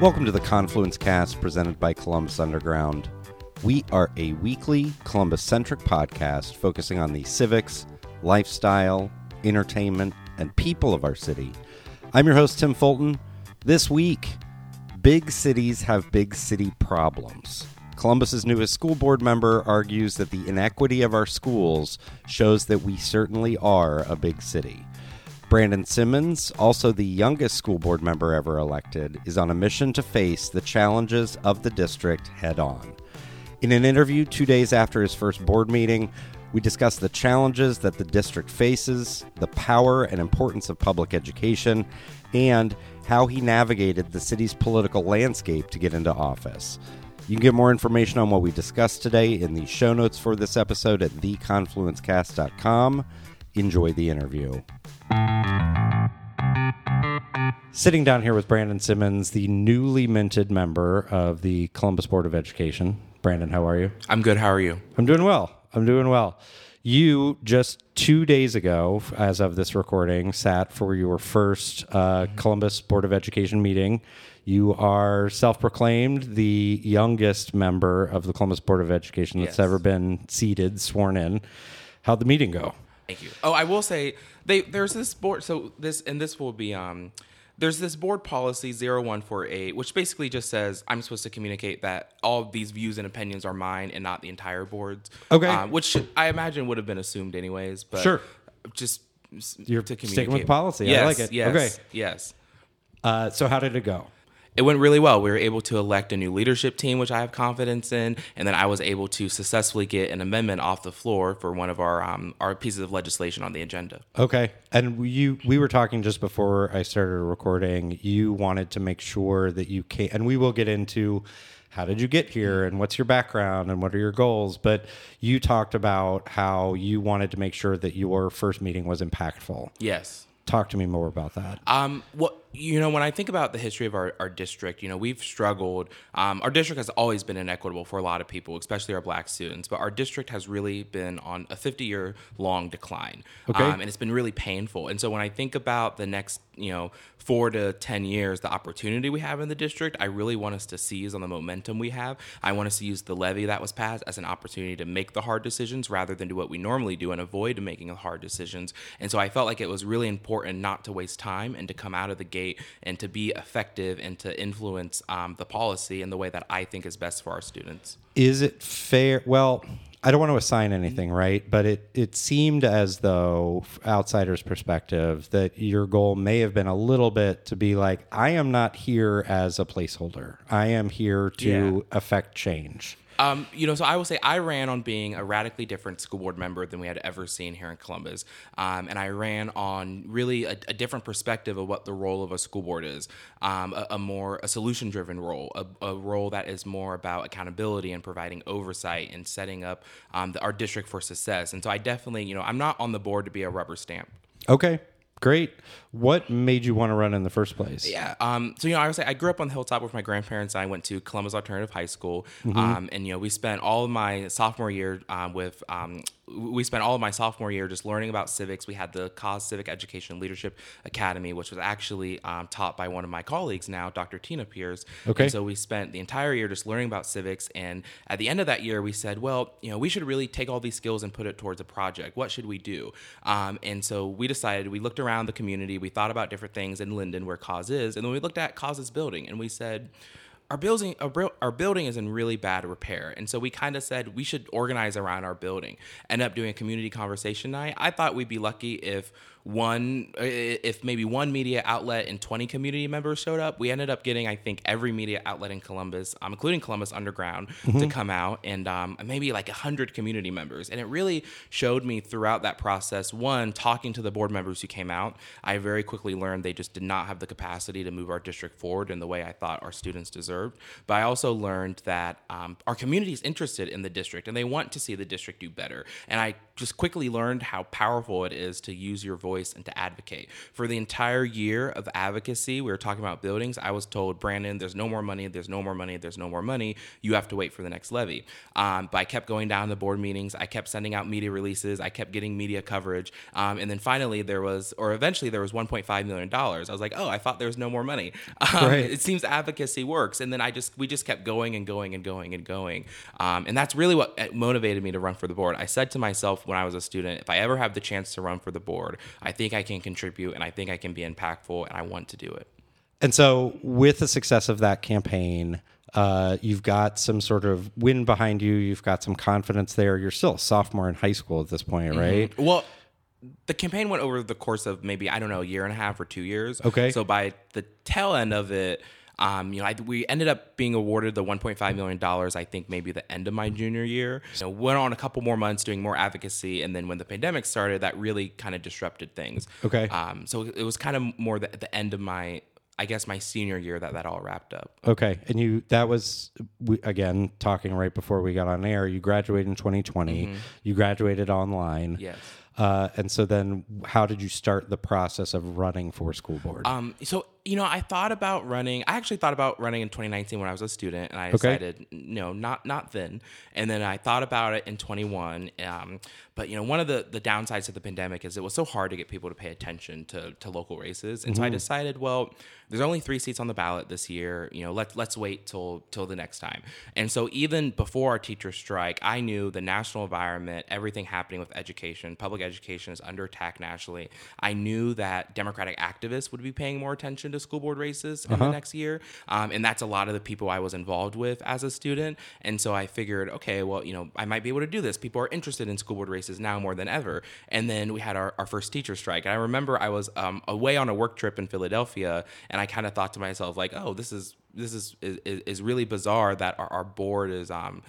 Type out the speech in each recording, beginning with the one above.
Welcome to the Confluence Cast presented by Columbus Underground. We are a weekly Columbus centric podcast focusing on the civics, lifestyle, entertainment, and people of our city. I'm your host, Tim Fulton. This week, big cities have big city problems. Columbus's newest school board member argues that the inequity of our schools shows that we certainly are a big city. Brandon Simmons, also the youngest school board member ever elected, is on a mission to face the challenges of the district head on. In an interview two days after his first board meeting, we discuss the challenges that the district faces, the power and importance of public education, and how he navigated the city's political landscape to get into office. You can get more information on what we discussed today in the show notes for this episode at theconfluencecast.com. Enjoy the interview. Sitting down here with Brandon Simmons, the newly minted member of the Columbus Board of Education. Brandon, how are you? I'm good. How are you? I'm doing well. I'm doing well. You just two days ago, as of this recording, sat for your first uh, Columbus Board of Education meeting. You are self proclaimed the youngest member of the Columbus Board of Education that's Yes. ever been seated, sworn in. How'd the meeting go? Thank you. Oh, I will say they there's this board. So this and this will be um. There's this board policy 0148, which basically just says I'm supposed to communicate that all these views and opinions are mine and not the entire board's. Okay. Um, which I imagine would have been assumed anyways, but Sure. just You're to sticking communicate. with policy. I Yes, like it. Yes. Okay. Yes. Uh, so, how did it go? It went really well. We were able to elect a new leadership team, which I have confidence in, and then I was able to successfully get an amendment off the floor for one of our um, our pieces of legislation on the agenda. Okay. And you we were talking just before I started recording. You wanted to make sure that you came and we will get into how did you get here and what's your background and what are your goals, but you talked about how you wanted to make sure that your first meeting was impactful. Yes. Talk to me more about that. Um, what you know, when I think about the history of our, our district, you know, we've struggled. Um, our district has always been inequitable for a lot of people, especially our black students. But our district has really been on a 50 year long decline, Okay. um, and it's been really painful. And so when I think about the next, you know, four to 10 years, the opportunity we have in the district, I really want us to seize on the momentum we have. I want us to use the levy that was passed as an opportunity to make the hard decisions rather than do what we normally do and avoid making hard decisions. And so I felt like it was really important not to waste time and to come out of the gate and to be effective and to influence um, the policy in the way that I think is best for our students. Is it fair? Well, I don't want to assign anything, right? But it, it seemed as though, outsider's perspective, that your goal may have been a little bit to be like, I am not here as a placeholder. I am here to Yeah. affect change. Um, you know, so I will say I ran on being a radically different school board member than we had ever seen here in Columbus, um, and I ran on really a, a different perspective of what the role of a school board is, um, a, a more a solution driven role, a, a role that is more about accountability and providing oversight and setting up um, the, our district for success. And so I definitely, you know, I'm not on the board to be a rubber stamp. Okay, great. What made you want to run in the first place? Yeah. Um, so you know, I was I grew up on the hilltop with my grandparents. I went to Columbus Alternative High School, um, and you know, we spent all of my sophomore year um, with. Um, we spent all of my sophomore year just learning about civics. We had the Cause Civic Education Leadership Academy, which was actually um, taught by one of my colleagues now, Dr. Tina Pierce. Okay. And so we spent the entire year just learning about civics. And at the end of that year, we said, well, you know, we should really take all these skills and put it towards a project. What should we do? Um, and so we decided, we looked around the community, we thought about different things in Linden where Cause is. And then we looked at Cause's building and we said, our building our, our building is in really bad repair and so we kind of said we should organize around our building end up doing a community conversation night i thought we'd be lucky if one if maybe one media outlet and 20 community members showed up we ended up getting i think every media outlet in columbus um, including columbus underground to come out and um, maybe like 100 community members. And it really showed me throughout that process one talking to the board members who came out i very quickly learned they just did not have the capacity to move our district forward in the way i thought our students deserved. But i also learned that um, our community is interested in the district and they want to see the district do better. And i just quickly learned how powerful it is to use your voice voice and to advocate. For the entire year of advocacy, we were talking about buildings. I was told, Brandon, there's no more money, there's no more money, there's no more money. You have to wait for the next levy. Um, but I kept going down the board meetings. I kept sending out media releases. I kept getting media coverage. Um, and then finally, there was, or eventually, there was $1.5 million. I was like, oh, I thought there was no more money. Um, Right. It seems advocacy works. And then I just, we just kept going and going and going and going. Um, and that's really what uh, motivated me to run for the board. I said to myself when I was a student, if I ever have the chance to run for the board, I think I can contribute and I think I can be impactful and I want to do it. And so, with the success of that campaign, uh, you've got some sort of wind behind you. You've got some confidence there. You're still a sophomore in high school at this point, right? Well, the campaign went over the course of maybe I don't know a year and a half or two years. Okay. So by the tail end of it, um, you know, I, we ended up being awarded the 1.5 million dollars. I think maybe the end of my junior year. So went on a couple more months doing more advocacy, and then when the pandemic started, that really kind of disrupted things. Okay. Um, so it was kind of more the, the end of my, I guess, my senior year that that all wrapped up. Okay, and you that was we, again talking right before we got on air. You graduated in 2020. You graduated online. Yes. Uh, and so then, how did you start the process of running for school board? Um, so you know, I thought about running. I actually thought about running in 2019 when I was a student, and I decided no, not not then. And then I thought about it in 21. Um, but you know, one of the the downsides of the pandemic is it was so hard to get people to pay attention to to local races, and so I decided, well, there's only three seats on the ballot this year. You know, let's let's wait till till the next time. And so even before our teacher strike, I knew the national environment, everything happening with education, public education is under attack nationally. I knew that Democratic activists would be paying more attention to school board races in the next year, um, and that's a lot of the people I was involved with as a student. And so I figured, okay, well, you know, I might be able to do this. People are interested in school board races now more than ever. And then we had our, our first teacher strike, and I remember I was um, away on a work trip in Philadelphia, and I kind of thought to myself, like, oh, this is this is is, is really bizarre that our, our board is um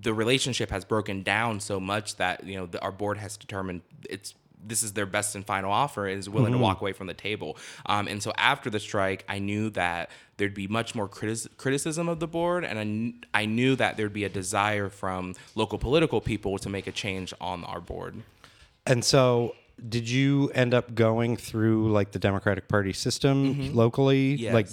the relationship has broken down so much that you know the, our board has determined it's this is their best and final offer and is willing to walk away from the table. Um, and so after the strike, I knew that there'd be much more critis- criticism of the board, and I, kn- I knew that there'd be a desire from local political people to make a change on our board. and so, did you end up going through like the Democratic Party system locally? Mm-hmm. Yes. Like,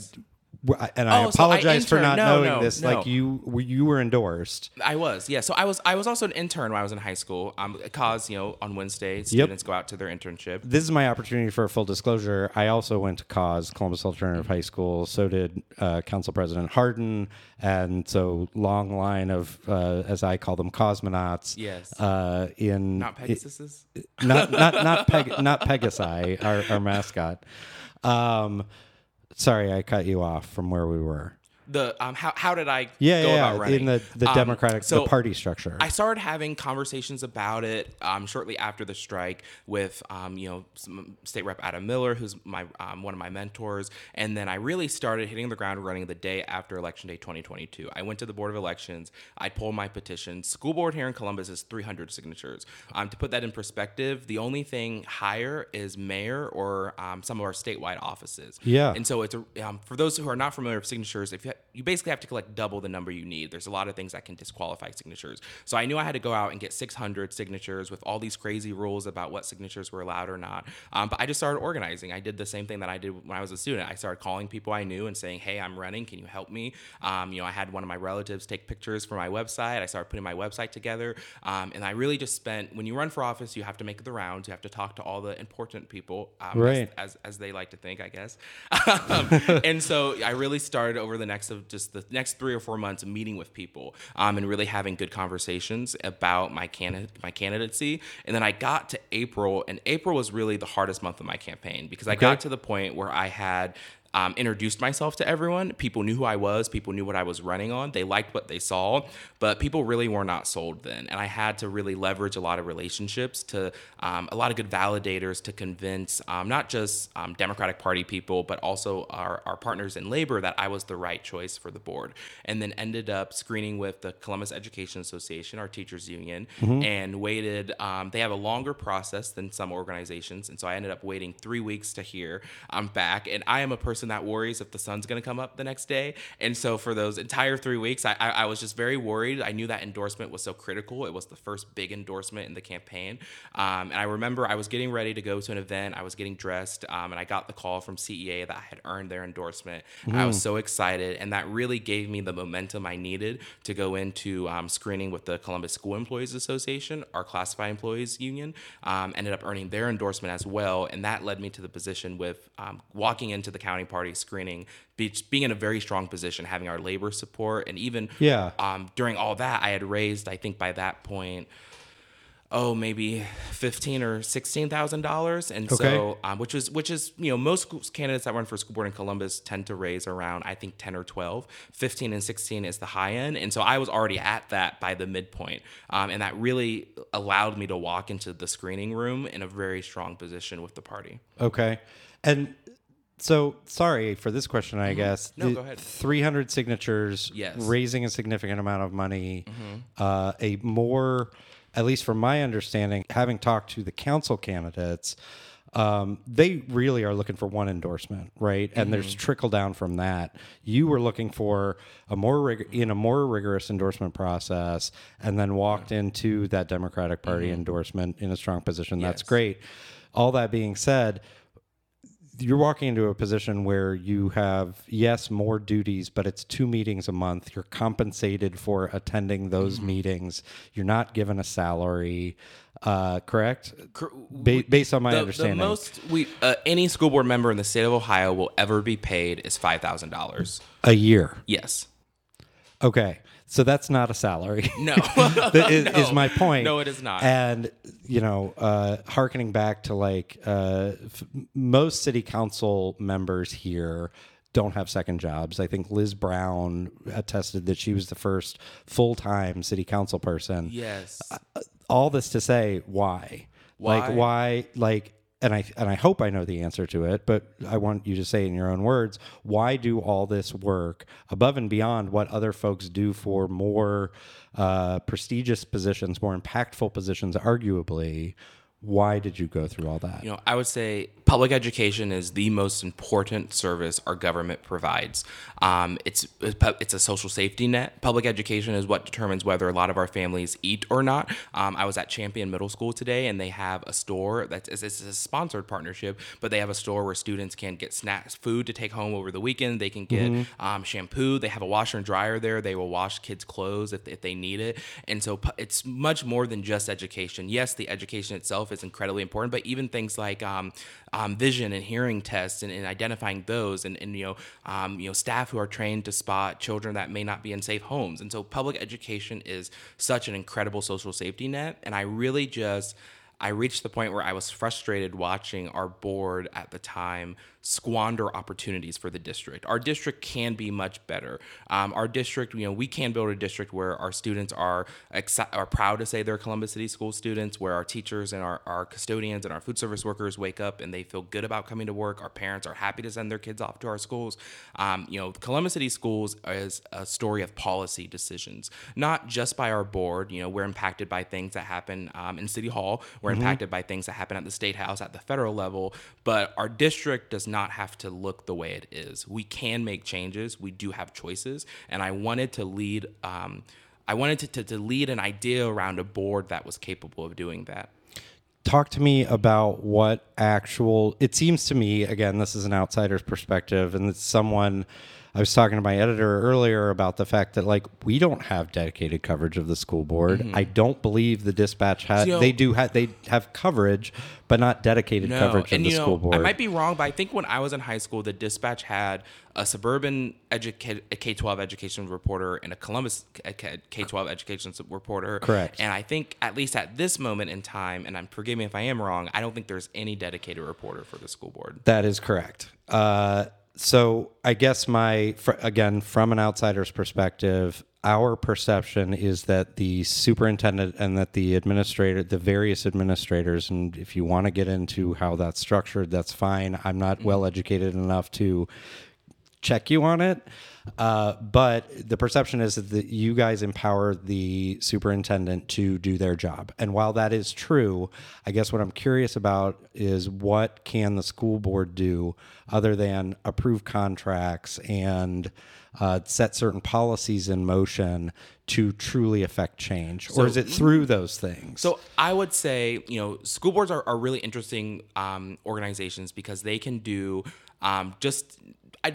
and I Oh, so I apologize for not no, knowing no, this. no. Like, you were- you were endorsed. I was, yeah. So I was, I was also an intern when I was in high school. Um, cause you know, on Wednesday, students go out to their internship. this is my opportunity for a full disclosure. I also went to Cause Columbus Alternative High School. So did uh, Council President Hardin, and so long line of, uh, as I call them, cosmonauts. Yes. Uh, in Not Pegasus's. not not not Peg, not Pegasi, our, our mascot. Um, sorry, I cut you off from where we were. The um, how how did I Yeah, go yeah, about running in the the Um, Democratic so the party structure. I started having conversations about it um, shortly after the strike with um, you know some State Rep Adam Miller, who's my um, one of my mentors, and then I really started hitting the ground running the day after Election Day 2022. I went to the Board of Elections. I pulled my petition. School board here in Columbus is 300 signatures. Um, to put that in perspective, the only thing higher is mayor or um, some of our statewide offices. Yeah. And so it's a, um, for those who are not familiar with signatures, if you, you basically have to collect double the number you need. There's a lot of things that can disqualify signatures. So I knew I had to go out and get 600 signatures with all these crazy rules about what signatures were allowed or not. Um, but I just started organizing. I did the same thing that I did when I was a student. I started calling people I knew and saying, "Hey, I'm running. Can you help me?" Um, you know, I had one of my relatives take pictures for my website. I started putting my website together, um, and I really just spent. When you run for office, you have to make the rounds. You have to talk to all the important people, um, Right. as, as as they like to think, I guess. um, and so I really started over the next of just the next three or four months meeting with people um, and really having good conversations about my candidate my candidacy. And then I got to April, and April was really the hardest month of my campaign because I got to the point where I had um, introduced myself to everyone. People knew who I was. People knew what I was running on. They liked what they saw, but people really were not sold then. And I had to really leverage a lot of relationships to um, a lot of good validators to convince um, not just um, Democratic Party people, but also our, our partners in labor that I was the right choice for the board. And then ended up screening with the Columbus Education Association, our teachers union, and waited. Um, they have a longer process than some organizations. And so I ended up waiting three weeks to hear I'm back. And I am a person person that worries if the sun's going to come up the next day. And so for those entire three weeks, I, I, I, was just very worried. I knew that endorsement was so critical. It was the first big endorsement in the campaign. Um, and I remember I was getting ready to go to an event. I was getting dressed, um, and I got the call from CEA that I had earned their endorsement. Mm. I was mm. so excited, and that really gave me the momentum I needed to go into um, screening with the Columbus School Employees Association, our classified employees union. Um, ended up earning their endorsement as well, and that led me to the position with um, walking into the county party screening, being in a very strong position, having our labor support, and even yeah. Um, during all that, I had raised, I think by that point oh maybe fifteen or sixteen thousand dollars, and okay. so um, which is which is you know most candidates that run for school board in Columbus tend to raise around I think ten or 12. 15 and sixteen is the high end, and so I was already at that by the midpoint, um, and that really allowed me to walk into the screening room in a very strong position with the party. Okay, and so sorry for this question, I mm-hmm. guess. No, go ahead. 300 signatures, yes. raising a significant amount of money, mm-hmm. uh, a more at least from my understanding, having talked to the council candidates, um, they really are looking for one endorsement, right? And mm-hmm. there's trickle down from that. You were looking for a more rig- in a more rigorous endorsement process, and then walked yeah. into that Democratic Party mm-hmm. endorsement in a strong position. Yes. That's great. All that being said, you're walking into a position where you have yes more duties but it's two meetings a month. You're compensated for attending those mm-hmm. meetings. You're not given a salary uh, correct? Ba- based on my the, understanding. the most we uh, any school board member in the state of ohio will ever be paid is $5000 a year? Yes. Okay so that's not a salary. No. is, no. is, my point. No, it is not. And, you know, uh, harkening back to like uh, f- most city council members here don't have second jobs. I think Liz Brown attested that she was the first full time city council person. Yes. Uh, all this to say, why? Why? Like, why? Like, and I and I hope I know the answer to it, but I want you to say in your own words, why do all this work above and beyond what other folks do for more uh, prestigious positions, more impactful positions, arguably? Why did you go through all that? You know, I would say public education is the most important service our government provides. Um, it's it's a social safety net. Public education is what determines whether a lot of our families eat or not. Um, I was at Champion Middle School today, and they have a store that's it's, it's a sponsored partnership, but they have a store where students can get snacks, food to take home over the weekend. They can get mm-hmm. um, shampoo. They have a washer and dryer there. They will wash kids' clothes if, if they need it. And so it's much more than just education. Yes, the education itself is incredibly important, but even things like um, um, vision and hearing tests and, and identifying those and, and you know um, you know staff who are trained to spot children that may not be in safe homes. And so public education is such an incredible social safety net. And I really just I reached the point where I was frustrated watching our board at the time squander opportunities for the district. Our district can be much better. Um, our district, you know, we can build a district where our students are exci- are proud to say they're Columbus City School students, where our teachers and our, our custodians and our food service workers wake up and they feel good about coming to work. Our parents are happy to send their kids off to our schools. Um, you know, Columbus City Schools is a story of policy decisions, not just by our board. You know, we're impacted by things that happen um, in City Hall. We're mm-hmm. impacted by things that happen at the state house, at the federal level. But our district does not have to look the way it is. We can make changes. We do have choices, and I wanted to lead. Um, I wanted to, to, to lead an idea around a board that was capable of doing that talk to me about what actual it seems to me again this is an outsider's perspective and it's someone I was talking to my editor earlier about the fact that like we don't have dedicated coverage of the school board. Mm-hmm. I don't believe the dispatch has. They do have they have coverage, but not dedicated no. coverage and, of the know, school board. I might be wrong, but I think when I was in high school, the dispatch had a suburban educa- K twelve education reporter and a Columbus K twelve education reporter. Correct. And I think at least at this moment in time, and I'm forgive me if I am wrong, I don't think there's any dedicated reporter for the school board. That is correct. Uh, so I guess my again from an outsider's perspective, our perception is that the superintendent and that the administrator, the various administrators, and if you want to get into how that's structured, that's fine. I'm not mm-hmm. well educated enough to check you on it. Uh, but the perception is that you guys empower the superintendent to do their job. And while that is true, I guess what I'm curious about is what can the school board do other than approve contracts and uh, set certain policies in motion to truly affect change? or is it through those things? So I would say, you know, school boards are, are really interesting um, organizations because they can do um, just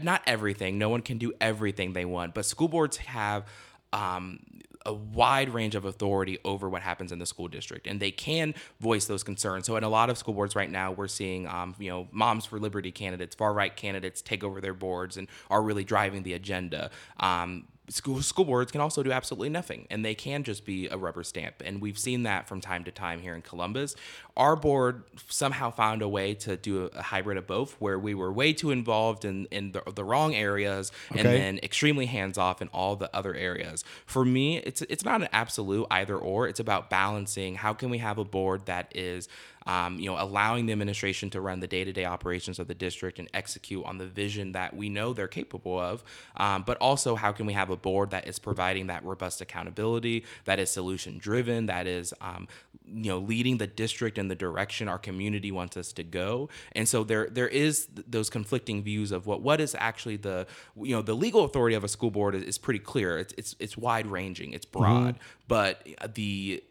not everything. No one can do everything they want, but school boards have um, a wide range of authority over what happens in the school district, and they can voice those concerns. So, in a lot of school boards right now, we're seeing, um, you know, Moms for Liberty candidates, far right candidates take over their boards and are really driving the agenda. Um, school school boards can also do absolutely nothing and they can just be a rubber stamp and we've seen that from time to time here in Columbus our board somehow found a way to do a, hybrid of both where we were way too involved in in the, the wrong areas okay. and then extremely hands off in all the other areas for me it's it's not an absolute either or it's about balancing how can we have a board that is um, you know, allowing the administration to run the day-to-day operations of the district and execute on the vision that we know they're capable of. Um, but also, how can we have a board that is providing that robust accountability, that is solution-driven, that is, um, you know, leading the district in the direction our community wants us to go. And so there, there is those conflicting views of what what is actually the, you know, the legal authority of a school board is, is pretty clear. It's it's it's wide-ranging, it's broad, mm-hmm. but the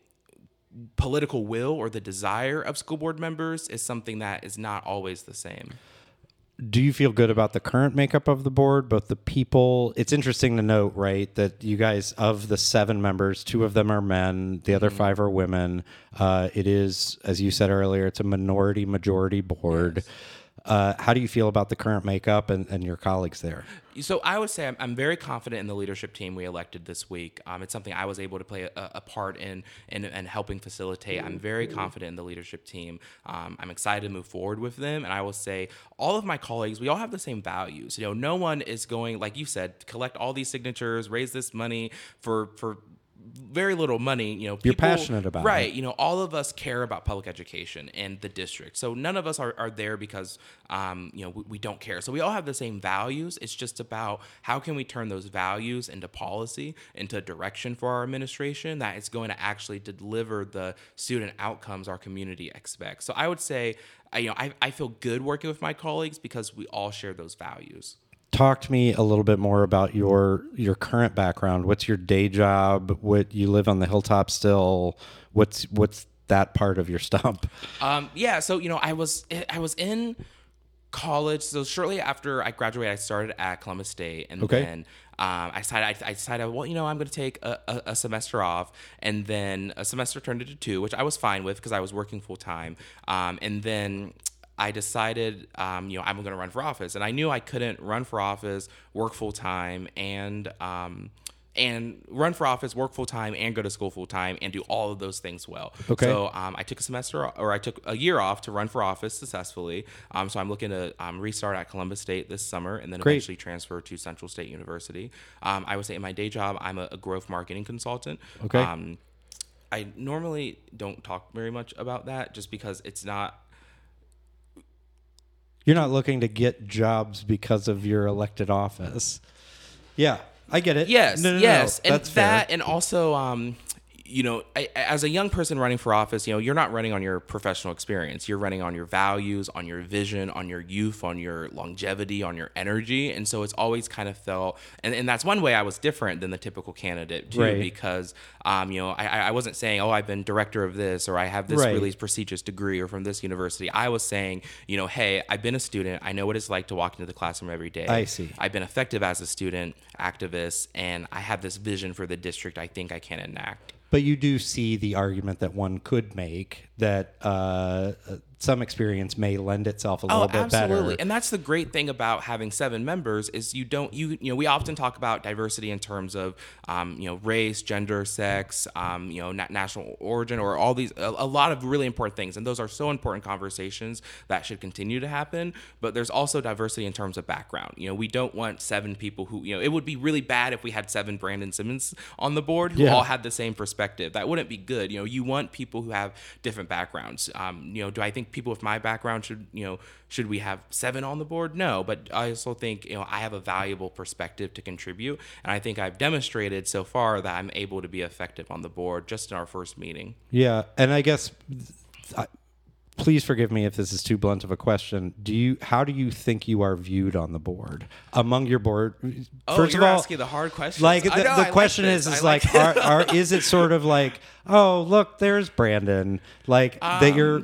political will or the desire of school board members is something that is not always the same. Do you feel good about the current makeup of the board, both the people? It's interesting to note, right, that you guys, of the seven members, two of them are men, the other mm-hmm. five are women. Uh, it is, as you said earlier, it's a minority majority board. Yes. Uh, how do you feel about the current makeup and, and your colleagues there? So I would say I'm, I'm, very confident in the leadership team we elected this week. Um, it's something I was able to play a, a part in, in helping facilitate. I'm very confident in the leadership team. Um, I'm excited to move forward with them, and I will say all of my colleagues, we all have the same values. You know, no one is going like you said, collect all these signatures, raise this money for for very little money, you know, people, you're passionate about right. It. You know, all of us care about public education and the district. So none of us are, are there because, um, you know, we, we, don't care. So we all have the same values. It's just about how can we turn those values into policy, into direction for our administration that is going to actually deliver the student outcomes our community expects. So I would say, you know, I, I feel good working with my colleagues because we all share those values talk to me a little bit more about your your current background. What's your day job? What you live on the hilltop still? What's what's that part of your stump? Um, yeah, so you know, I was I was in college. So shortly after I graduated, I started at Columbus State, and okay. then um, I decided I, I, decided well, you know, I'm going to take a, a, a, semester off, and then a semester turned into two, which I was fine with because I was working full time. Um, and then I decided, um, you know, I'm going to run for office, and I knew I couldn't run for office, work full time, and um, and run for office, work full time, and go to school full time, and do all of those things well. Okay. So um, I took a semester, or I took a year off to run for office successfully. Um, so I'm looking to um, restart at Columbus State this summer, and then Great. eventually transfer to Central State University. Um, I would say in my day job, I'm a, a growth marketing consultant. Okay. Um, I normally don't talk very much about that, just because it's not you're not looking to get jobs because of your elected office. Yeah, I get it. Yes, no, no, yes, no, and that, fair. and also, um, you know, I, as a young person running for office, you know, you're not running on your professional experience. You're running on your values, on your vision, on your youth, on your longevity, on your energy. And so it's always kind of felt, and, and that's one way I was different than the typical candidate too, right. because, um, you know, I, I wasn't saying, oh, I've been director of this or I have this right. really prestigious degree or from this university. I was saying, you know, hey, I've been a student. I know what it's like to walk into the classroom every day. I see. I've been effective as a student, activist, and I have this vision for the district I think I can enact. But you do see the argument that one could make that uh, some experience may lend itself a little oh, bit absolutely. better. Absolutely. And that's the great thing about having seven members is you don't you you know we often talk about diversity in terms of um, you know race, gender, sex, um, you know na- national origin, or all these a, a, lot of really important things, and those are so important conversations that should continue to happen. But there's also diversity in terms of background. You know, we don't want seven people who you know it would be really bad if we had seven Brandon Simmons on the board who yeah. all had the same perspective. That wouldn't be good. You know, you want people who have different backgrounds. Um, you know, do I think think people with my background should, you know, should we have seven on the board? No, but I also think, you know, I have a valuable perspective to contribute. And I think I've demonstrated so far that I'm able to be effective on the board just in our first meeting. Yeah, and I guess I, please forgive me if this is too blunt of a question. Do you how do you think you are viewed on the board among your board? Oh, First you're of all, asking the hard questions. like the, know, the like question this. is is I like like, are, are is it sort of like oh look there's Brandon like that um, you're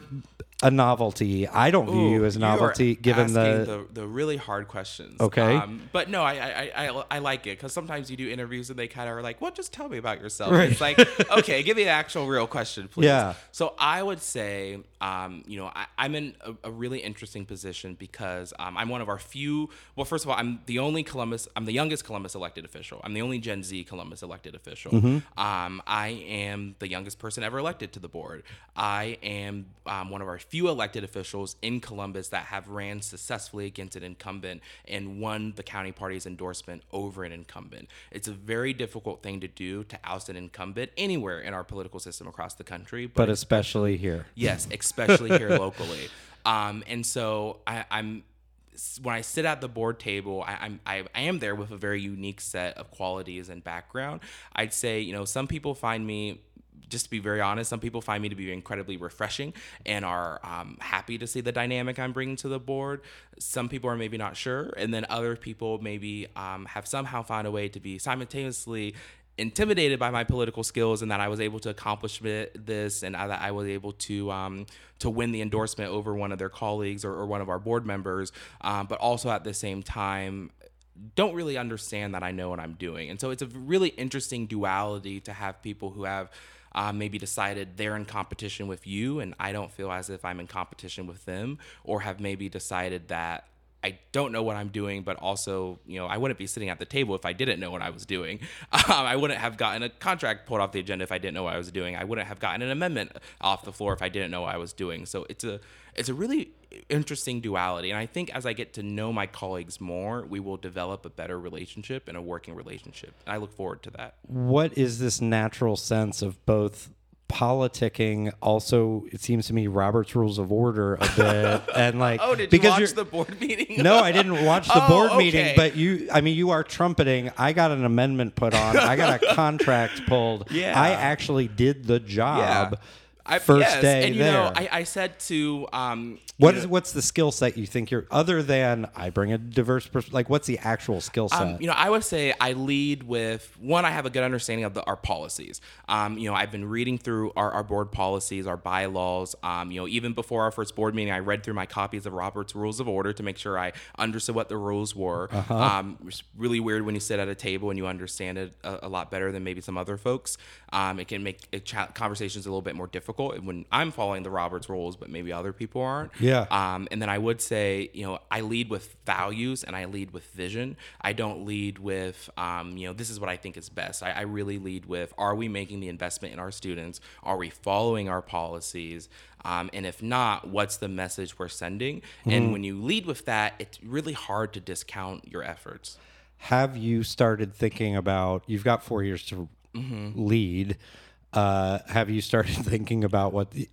a novelty. I don't view you as a Um, You novelty given the, the the really hard questions. Okay. Um, but no, I I, I I like it because sometimes you do interviews and they kind of are like, "Well, just tell me about yourself." Right. It's like, okay, give me an actual real question, please. Yeah. So I would say, um, you know, I, I'm in a, a really interesting position because um, I'm one of our few. Well, first of all, I'm the only Columbus. I'm the youngest Columbus elected official. I'm the only Gen Z Columbus elected official. Um, I am the youngest person ever elected to the board. I am um, one of our few elected officials in Columbus that have ran successfully against an incumbent and won the county party's endorsement over an incumbent. It's a very difficult thing to do to oust an incumbent anywhere in our political system across the country, but especially here. Yes, especially here locally. Um, and so I, I'm when I sit at the board table, I, I'm I, I am there with a very unique set of qualities and background. I'd say you know some people find me. Just to be very honest, some people find me to be incredibly refreshing and are um, happy to see the dynamic I'm bringing to the board. Some people are maybe not sure, and then other people maybe um, have somehow found a way to be simultaneously intimidated by my political skills and that I was able to accomplish this and that I was able to um, to win the endorsement over one of their colleagues or, or one of our board members, um, but also at the same time don't really understand that I know what I'm doing. And so it's a really interesting duality to have people who have uh, maybe decided they're in competition with you and I don't feel as if I'm in competition with them, or have maybe decided that I don't know what I'm doing, but also, you know, I wouldn't be sitting at the table if I didn't know what I was doing. Um, I wouldn't have gotten a contract pulled off the agenda if I didn't know what I was doing. I wouldn't have gotten an amendment off the floor if I didn't know what I was doing. So it's a it's a really interesting duality, and I think as I get to know my colleagues more, we will develop a better relationship and a working relationship. And I look forward to that. What is this natural sense of both politicking also it seems to me Robert's rules of order a bit and like Oh, did because you're- the board meeting? No, I didn't watch the Oh, board meeting, but you I mean you are trumpeting. I got an amendment put on. I got a contract pulled. Yeah. I actually did the job. I, first yes, day and you there. know, I, I said to um, What is what's the skill set you think you're other than I bring a diverse person? Like what's the actual skill set? Um, you know, I would say I lead with one. I have a good understanding of the, our policies. Um, you know, I've been reading through our, our board policies, our bylaws. Um, you know, even before our first board meeting, I read through my copies of Robert's Rules of Order to make sure I understood what the rules were. Uh-huh. Um, it's really weird when you sit at a table and you understand it a, a lot better than maybe some other folks. Um, it can make it cha- conversations a little bit more difficult when I'm following the Roberts rules, but maybe other people aren't. Yeah. Um, and then I would say, you know, I lead with values and I lead with vision. I don't lead with, um, you know, this is what I think is best. I, I really lead with, are we making the investment in our students? Are we following our policies? Um, and if not, what's the message we're sending? And when you lead with that, it's really hard to discount your efforts. have you started thinking about you've got four years to Mm-hmm. lead uh, have you started thinking about what the,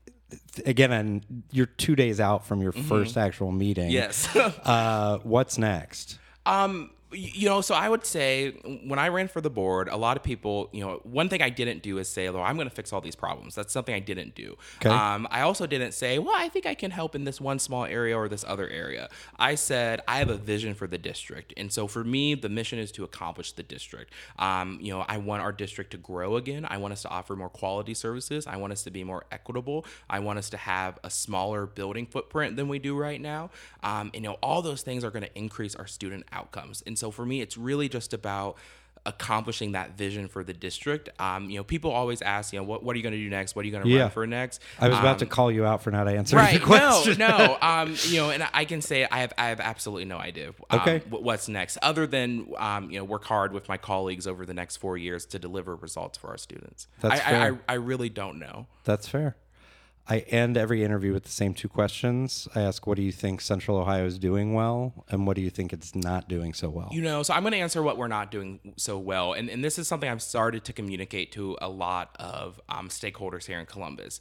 again and you're two days out from your first actual meeting Mm-hmm. Yes. uh, what's next Um, you know, so I would say when I ran for the board, a lot of people, you know, one thing I didn't do is say, "Oh, I'm going to fix all these problems." That's something I didn't do. Okay. Um, I also didn't say, "Well, I think I can help in this one small area or this other area." I said, "I have a vision for the district," and so for me, the mission is to accomplish the district. Um, you know, I want our district to grow again. I want us to offer more quality services. I want us to be more equitable. I want us to have a smaller building footprint than we do right now. Um, and, you know, all those things are going to increase our student outcomes. And so for me, it's really just about accomplishing that vision for the district. Um, you know, people always ask, you know, what, what are you going to do next? What are you going to Yeah. run for next? i was about to Um, call you out for not answering Right. the question No, no. Um, you know, and I can say I have I have absolutely no idea. Um, Okay. What's next, other than um, you know, work hard with my colleagues over the next four years to deliver results for our students. That's I, I, fair. I, I really don't know. that's fair i end every interview with the same two questions i ask what do you think central ohio is doing well and what do you think it's not doing so well You know, so I'm going to answer what we're not doing so well, and and this is something I've started to communicate to a lot of um, stakeholders here in Columbus.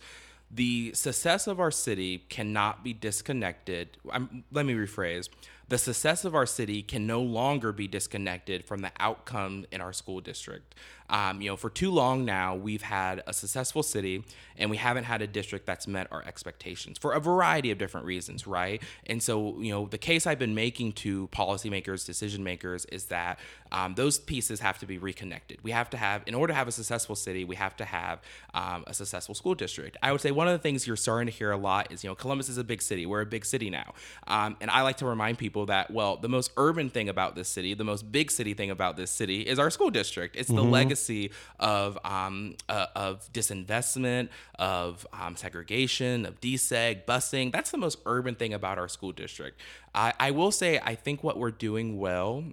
the success of our city cannot be disconnected. I'm, let me rephrase. The success of our city can no longer be disconnected from the outcome in our school district. Um, you know, for too long now, we've had a successful city and we haven't had a district that's met our expectations for a variety of different reasons, right? And so, you know, the case I've been making to policymakers, decision makers is that um, those pieces have to be reconnected. We have to have, in order to have a successful city, we have to have um, a successful school district. I would say one of the things you're starting to hear a lot is, you know, Columbus is a big city. We're a big city now. Um, and I like to remind people that, well, the most urban thing about this city, the most big city thing about this city is our school district. It's mm-hmm. the legacy legacy of um, uh, of disinvestment, of um, segregation, of deseg, busing. That's the most urban thing about our school district. I, I will say, I think what we're doing well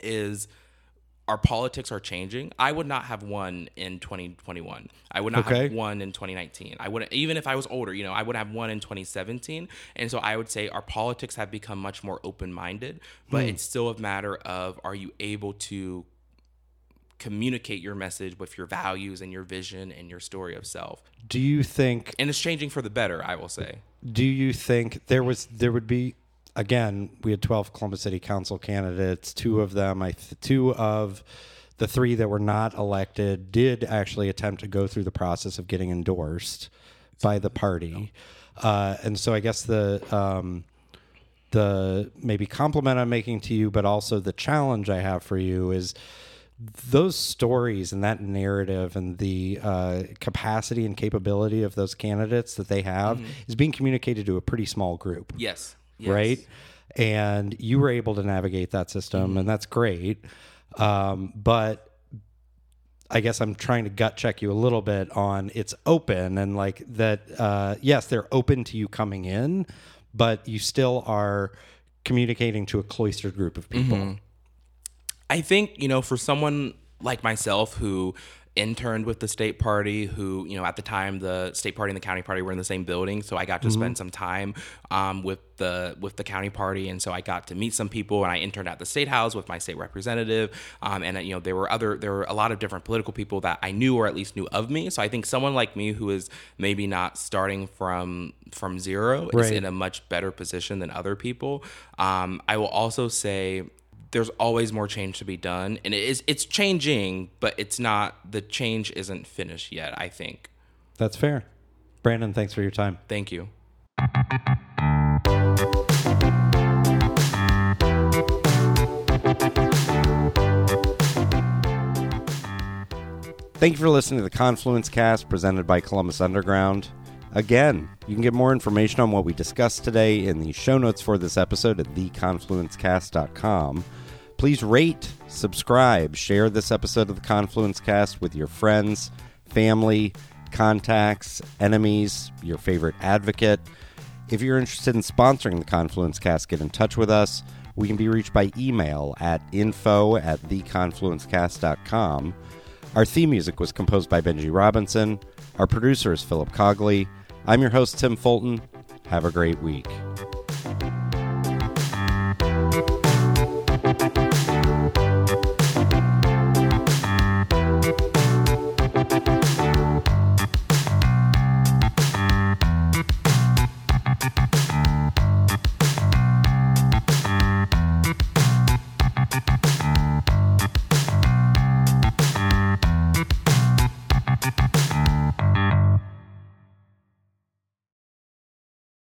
is our politics are changing. I would not have won in 2021. I would not okay. have won in 2019. I wouldn't even if I was older, you know, I would have won in 2017. And so I would say our politics have become much more open-minded, but mm. it's still a matter of are you able to communicate your message with your values and your vision and your story of self. Do you think and it's changing for the better, I will say. Do you think there was there would be again, we had 12 Columbus City Council candidates, two of them I th- two of the three that were not elected did actually attempt to go through the process of getting endorsed by the party. Uh, and so I guess the um, the maybe compliment I'm making to you, but also the challenge I have for you is those stories and that narrative and the uh, capacity and capability of those candidates that they have mm-hmm. is being communicated to a pretty small group. Yes. yes. Right. And you were able to navigate that system, mm-hmm. and that's great. Um, but I guess I'm trying to gut check you a little bit on it's open and like that. Uh, yes, they're open to you coming in, but you still are communicating to a cloistered group of people. Mm-hmm. I think, you know, for someone like myself who interned with the state party who you know at the time the state party and the county party were in the same building so i got to mm-hmm. spend some time um, with the with the county party and so i got to meet some people and i interned at the state house with my state representative um, and you know there were other there were a lot of different political people that i knew or at least knew of me so i think someone like me who is maybe not starting from from zero right. is in a much better position than other people um, i will also say there's always more change to be done. And it is it's changing but it's not the change isn't finished yet i think. That's fair. Brandon thanks for your time. Thank you. Thank you for listening to the Confluence Cast presented by Columbus Underground. Again, you can get more information on what we discussed today in the show notes for this episode at theconfluencecast.com. Please rate, subscribe, share this episode of the Confluence Cast with your friends, family, contacts, enemies, your favorite advocate. If you're interested in sponsoring the Confluence Cast, get in touch with us. We can be reached by email at info at theconfluencecast.com. Our theme music was composed by Benji Robinson. Our producer is Philip Cogley. I'm your host, Tim Fulton. Have a great week.